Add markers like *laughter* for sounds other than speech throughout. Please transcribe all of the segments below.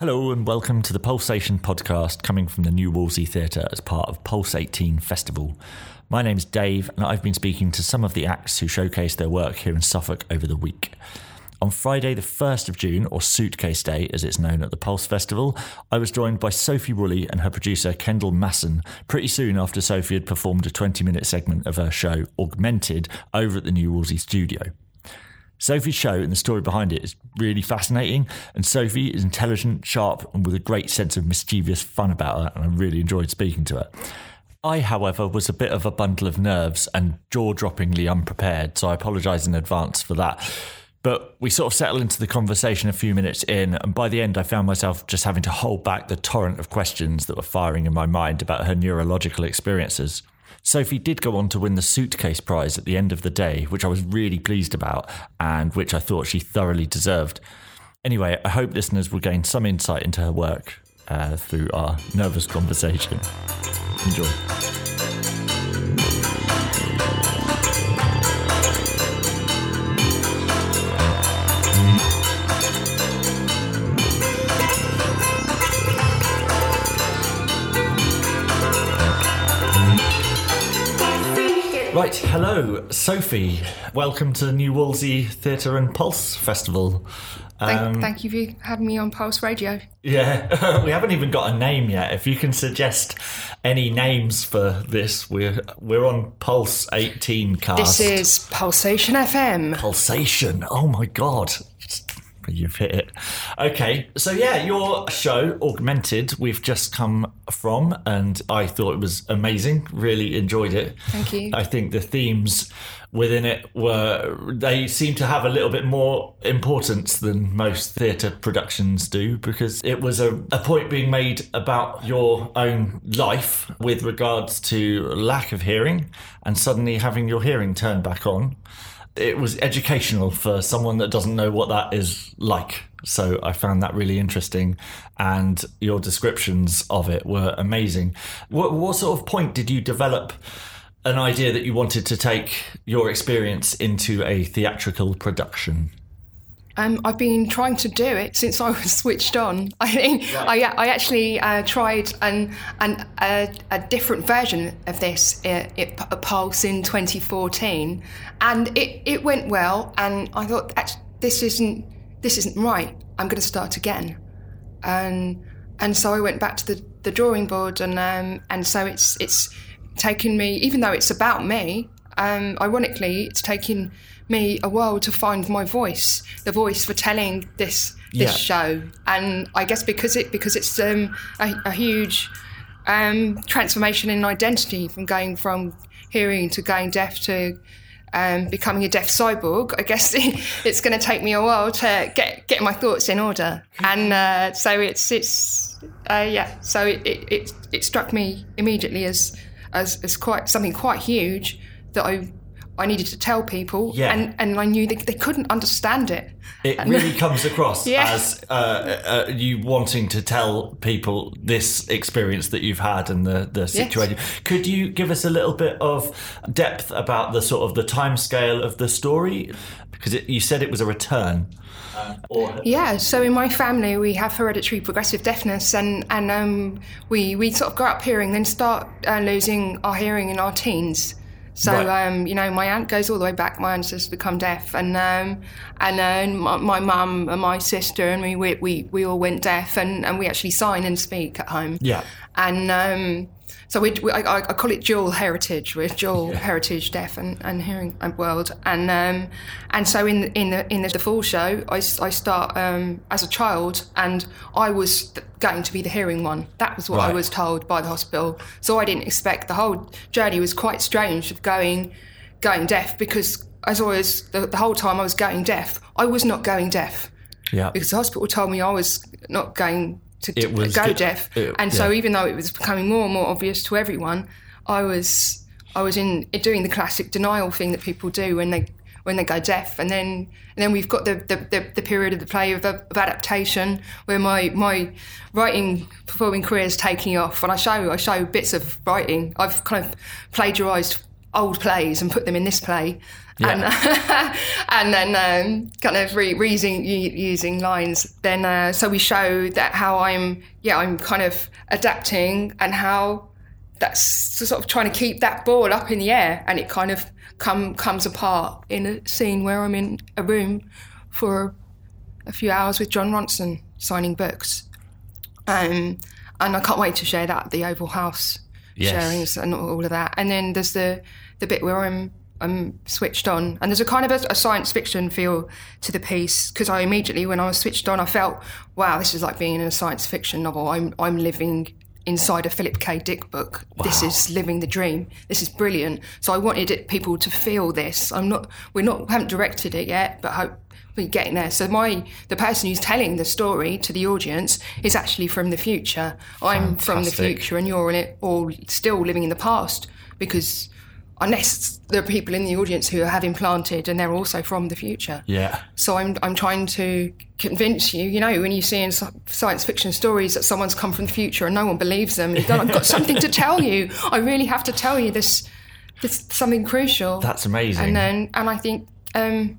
Hello and welcome to the Pulsation podcast coming from the New Wolsey Theatre as part of Pulse 18 Festival. My name's Dave and I've been speaking to some of the acts who showcase their work here in Suffolk over the week. On Friday, the 1st of June, or Suitcase Day as it's known at the Pulse Festival, I was joined by Sophie Woolley and her producer Kendall Masson pretty soon after Sophie had performed a 20 minute segment of her show, Augmented, over at the New Wolsey studio. Sophie's show and the story behind it is really fascinating, and Sophie is intelligent, sharp, and with a great sense of mischievous fun about her, and I really enjoyed speaking to her. I, however, was a bit of a bundle of nerves and jaw droppingly unprepared, so I apologise in advance for that. But we sort of settled into the conversation a few minutes in, and by the end, I found myself just having to hold back the torrent of questions that were firing in my mind about her neurological experiences. Sophie did go on to win the Suitcase Prize at the end of the day, which I was really pleased about and which I thought she thoroughly deserved. Anyway, I hope listeners will gain some insight into her work uh, through our nervous conversation. Enjoy. Right, hello, Sophie. Welcome to the New Wolsey Theatre and Pulse Festival. Thank, Um, thank you for having me on Pulse Radio. Yeah, *laughs* we haven't even got a name yet. If you can suggest any names for this, we're we're on Pulse 18 cast. This is Pulsation FM. Pulsation. Oh my god. You've hit it. Okay, so yeah, your show, Augmented, we've just come from, and I thought it was amazing. Really enjoyed it. Thank you. I think the themes within it were, they seem to have a little bit more importance than most theatre productions do because it was a, a point being made about your own life with regards to lack of hearing and suddenly having your hearing turned back on it was educational for someone that doesn't know what that is like. So I found that really interesting, and your descriptions of it were amazing. What, what sort of point did you develop an idea that you wanted to take your experience into a theatrical production? Um, I've been trying to do it since I was switched on. *laughs* I think I, I actually uh, tried an, an, a, a different version of this at, at Pulse in 2014, and it, it went well. And I thought, "Act- this isn't this isn't right. I'm going to start again. And and so I went back to the, the drawing board, and um, and so it's it's taken me, even though it's about me. Um, ironically, it's taken me a while to find my voice, the voice for telling this this Yeah. show. And I guess because it because it's um, a, a huge um, transformation in identity from going from hearing to going deaf to um, becoming a deaf cyborg. I guess *laughs* it's going to take me a while to get get my thoughts in order, and uh, so it's it's uh, yeah. So it, it, it it struck me immediately as as as quite something quite huge that I. I needed to tell people, Yeah. and, and I knew they, they couldn't understand it. It And- really comes across *laughs* Yeah. as uh, uh, you wanting to tell people this experience that you've had and the, the situation. Could you give us a little bit of depth about the sort of the time scale of the story? Because it, you said it was a return. Or, Yeah, so in my family we have hereditary progressive deafness, and and um, we we sort of grow up hearing, then start uh, losing our hearing in our teens. So Right. um, you know, my aunt goes all the way back. My aunt has become deaf, and um, and then my, my mum and my sister and we, we we we all went deaf, and, and we actually sign and speak at home. Yeah. and um, so we, we I, I call it dual heritage. We're dual heritage, deaf and, and hearing world, and um, and so in in the in the full show, I start um, as a child, and I was going to be the hearing one. That was what I was told by the hospital. So I didn't expect the whole journey was quite strange of going going deaf because as always the, the whole time I was going deaf, I was not going deaf yeah. because the hospital told me I was not going to, It to go good- deaf, it- and so even though it was becoming more and more obvious to everyone, I was I was in doing the classic denial thing that people do when they when they go deaf, and then and then we've got the the, the, the period of the play of, of adaptation where my my writing performing career is taking off, and I show I show bits of writing. I've kind of plagiarised old plays and put them in this play. And *laughs* and then um, kind of re- reusing using lines. Then uh, so we show that how I'm yeah I'm kind of adapting and how that's sort of trying to keep that ball up in the air and it kind of come comes apart in a scene where I'm in a room for a few hours with Jon Ronson signing books. Um, and I can't wait to share that the Oval House yes. sharings and all of that. And then there's the the bit where I'm I'm switched on, and there's a kind of a, a science fiction feel to the piece because I immediately, when I was switched on, I felt, wow, this is like being in a science fiction novel. I'm I'm living inside a Philip K. Dick book. Wow. This is living the dream. This is brilliant. So I wanted it, people to feel this. I'm not. We're not. Haven't directed it yet, but hope we're getting there. So my the person who's telling the story to the audience is actually from the future. I'm from the future, and you're in it all still living in the past because unless there are people in the audience who have implanted and they're also from the future. Yeah. So I'm I'm trying to convince you. You know, when you see in science fiction stories that someone's come from the future and no one believes them, I've got something to tell you. I really have to tell you this. This something crucial. That's amazing. And then, and I think um,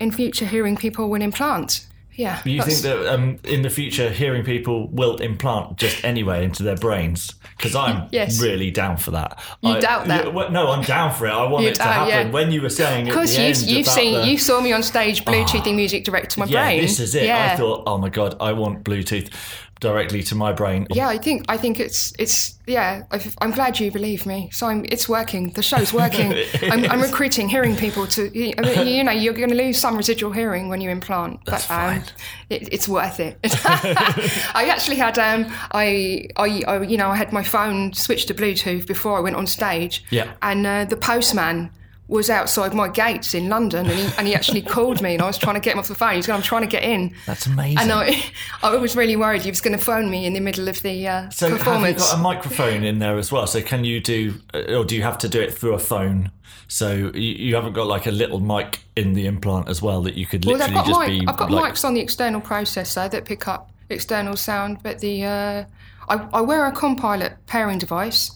in future, hearing people will implant yeah. You think that um, in the future, hearing people will implant just anyway into their brains? Because I'm yes. really down for that. You I, doubt that? no, I'm down for it. I want you it to happen. Yeah. When you were saying, it. because you've, you've seen, the, you saw me on stage Bluetoothing oh, music direct to my yeah, brain. This is it. Yeah. I thought, oh my god, I want Bluetooth directly to my brain. Yeah, I think I think it's it's yeah. i am glad you believe me. So I'm, it's working. The show's working. *laughs* I'm, I'm, recruiting hearing people to I mean, you know you're going to lose some residual hearing when you implant, That's but um, it, it's worth it. *laughs* I actually had um I, I, I you know I had my phone switched to Bluetooth before I went on stage. Yeah, and uh, the postman was outside my gates in London, and he, and he actually called me, and I was trying to get him off the phone. He's going, "I'm trying to get in." That's amazing. And I, *laughs* I was really worried he was going to phone me in the middle of the uh, so performance. have you got a microphone in there as well? So can you do, uh, or do you have to do it through a phone? So you, you haven't got like a little mic in the implant as well that you could literally well, just mic, be. I've got like... mics on the external processor that pick up external sound, but the uh, I, I wear a Compilot pairing device,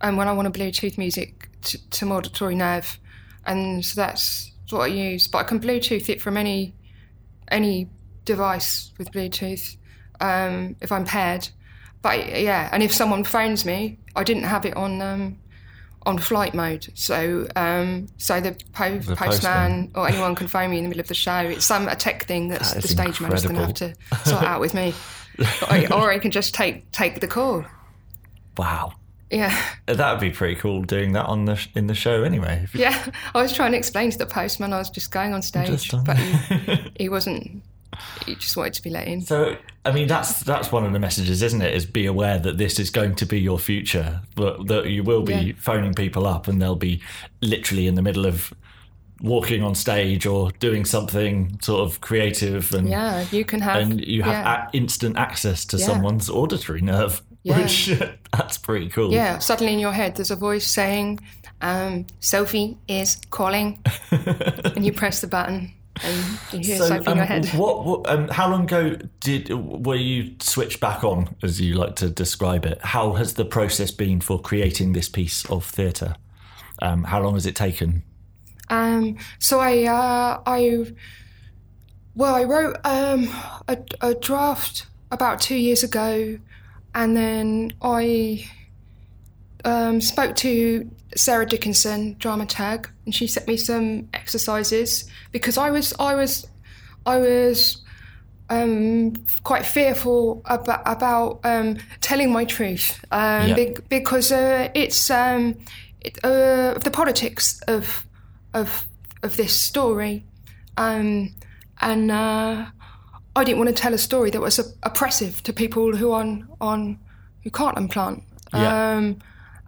and when I want to Bluetooth music to, to my auditory nerve and so that's what I use. But I can Bluetooth it from any any device with Bluetooth um, if I'm paired. But yeah, and if someone phones me, I didn't have it on um, on flight mode, so um, so the, po- the postman, postman, or anyone can phone me in the middle of the show. It's some a tech thing that the stage manager's going to have to sort out with me, I, *laughs* or I can just take take the call. Wow. Yeah. That would be pretty cool doing that on the in the show anyway. Yeah, I was trying to explain to the postman I was just going on stage, but he, he, wasn't. He just wanted to be let in. So, I mean, that's that's one of the messages, isn't it? Is be aware that this is going to be your future, but that you will be yeah. phoning people up, and they'll be literally in the middle of walking on stage or doing something sort of creative and yeah you can have and you have yeah. a- instant access to yeah. someone's auditory nerve yeah. Which *laughs* that's pretty cool. Yeah, suddenly in your head there's a voice saying, um, Sophie is calling, *laughs* and you press the button. And you hear so, Sophie um, in your head. What? what um, how long ago did were you switched back on, as you like to describe it? How has the process been for creating this piece of theatre? Um, how long has it taken? Um, so I, uh, I, well, I wrote um, a, a draft about two years ago and then I um, spoke to Sarah Dickinson, dramaturg, and she sent me some exercises because I was I was I was um, quite fearful about, about um, telling my truth um, be- because uh, it's um, it, uh, the politics of of of this story, um, and uh, I didn't want to tell a story that was oppressive to people who on on who can't implant. Yeah. Um,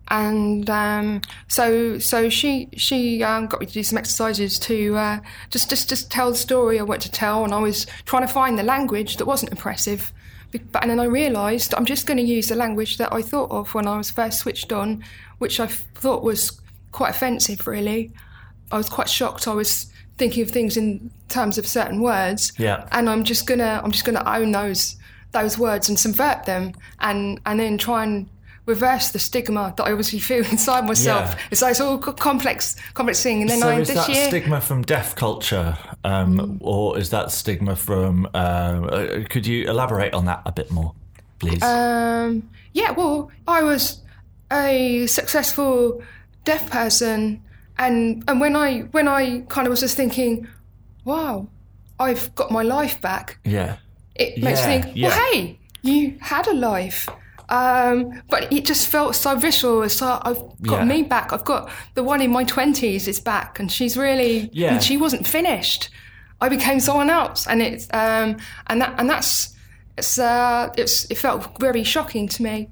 and um, so so she she um, got me to do some exercises to uh, just just just tell the story I want to tell, and I was trying to find the language that wasn't oppressive. But and then I realised I'm just going to use the language that I thought of when I was first switched on, which I thought was quite offensive. Really, I was quite shocked. I was thinking of things in terms of certain words. Yeah. And I'm just gonna I'm just gonna own those those words and subvert them and and then try and reverse the stigma that I obviously feel *laughs* inside myself. Yeah. It's like it's all complex, complex thing. And then so I is this that year, stigma from deaf culture, um, or is that stigma from? Uh, uh, could you elaborate on that a bit more, please? um, yeah, well, I was a successful deaf person, and and when I when I kind of was just thinking, wow, I've got my life back. yeah. it makes Yeah, me think, yeah. well, hey, you had a life. Um, but it just felt so visceral. Like I've got Yeah. me back. I've got the one in my twenties is back, and she's really. Yeah. She wasn't finished. I became someone else, and it's um, and that and that's it's uh, it's it felt very shocking to me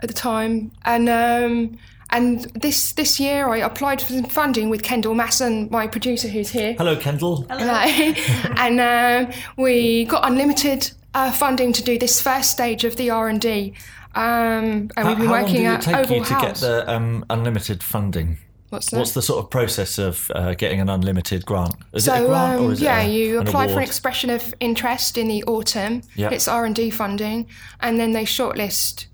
at the time, and um, and this this year I applied for some funding with Kendall Masson, my producer, who's here. Hello, Kendall. Hello. *laughs* and um, we got unlimited uh, funding to do this first stage of the R and D, um, and How, we've been working at Oval how long working did it at take you to House. get the um, unlimited funding? What's that? What's the sort of process of uh, getting an unlimited grant? Is it a so grant or um, is yeah, it a, Yeah, you an apply for an expression of interest in the autumn. Yep. It's R and D funding, and then they shortlist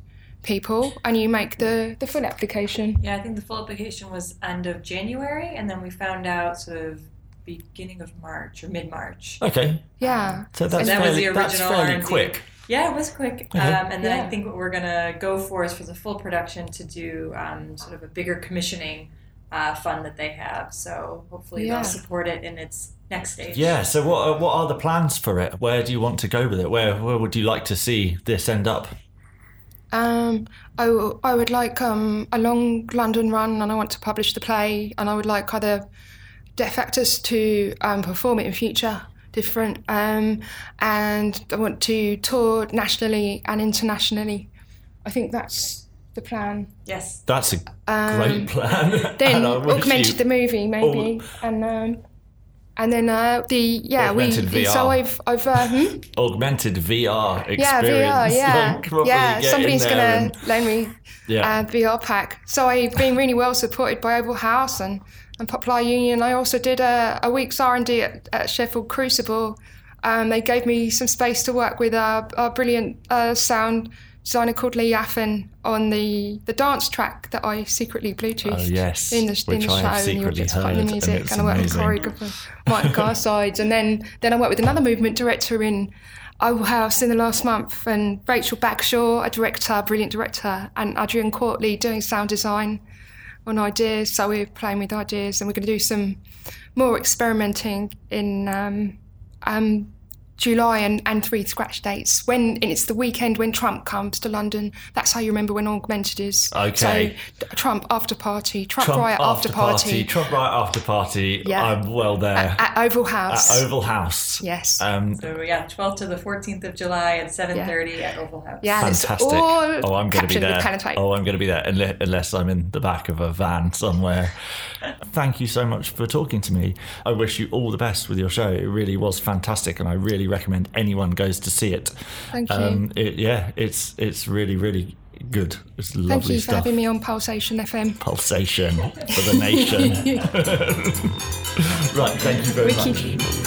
people, and you make the the full application. Yeah, I think the full application was end of January, and then we found out sort of beginning of March or mid March. Okay, Yeah. so that's that was fairly, the that's original fairly R&D. quick. Yeah, it was quick. Um, and then Yeah. I think what we're gonna go for is for the full production to do um, sort of a bigger commissioning uh, fund that they have. So hopefully Yeah. they'll support it in its next stage. Yeah. So what are, what are the plans for it? Where do you want to go with it? Where where would you like to see this end up? Um, I, w- I would like um, a long London run, and I want to publish the play, and I would like other deaf actors to um, perform it in future, different, um, and I want to tour nationally and internationally. I think that's the plan. Yes. That's a great plan. Um, *laughs* Then And I wish augmented you- the movie maybe, and um, and then uh, the yeah Augmented we VR. so I've I've uh, hmm? augmented VR experience. Yeah, *laughs* VR, yeah. Like, yeah, somebody's going and- to loan me Yeah. a VR pack. So I've been really well supported by Oval House and, and Poplar Union. I also did a, a week's R&D at, at Sheffield Crucible. Um, they gave me some space to work with a, a brilliant uh, sound designer called Lee Yaffin on the, the dance track that I secretly Bluetoothed Oh, yes, in the, in which the I show. and secretly playing heard, the and music, it's and, I worked with choreographer Mike Garsides, *laughs* and then then I worked with another movement director in Oval House in the last month, and Rachel Bagshaw, a director, brilliant director, and Adrian Courtley doing sound design on ideas. So we're playing with ideas, and we're going to do some more experimenting in um, um, July and, and three scratch dates. When and it's the weekend when Trump comes to London. That's how you remember when Augmented is. Okay. So Trump after party, Trump, Trump riot after, party, Trump riot after party. Yeah. I'm well there at Oval House. at Oval House. Yes. Um, So yeah, 12th to the 14th of July at 7:30 at Oval House. Yeah, Fantastic. all Oh, I'm going to be there. pen and. Oh, I'm going to be there unless, unless I'm in the back of a van somewhere. *laughs* Thank you so much for talking to me. I wish you all the best with your show. It really was fantastic, and I really recommend anyone goes to see it. Thank you. Um, it yeah, it's it's really really good. It's lovely Thank you for stuff. having me on Pulsation FM. Pulsation for the nation. *laughs* *laughs* right, thank you very Ricky. much.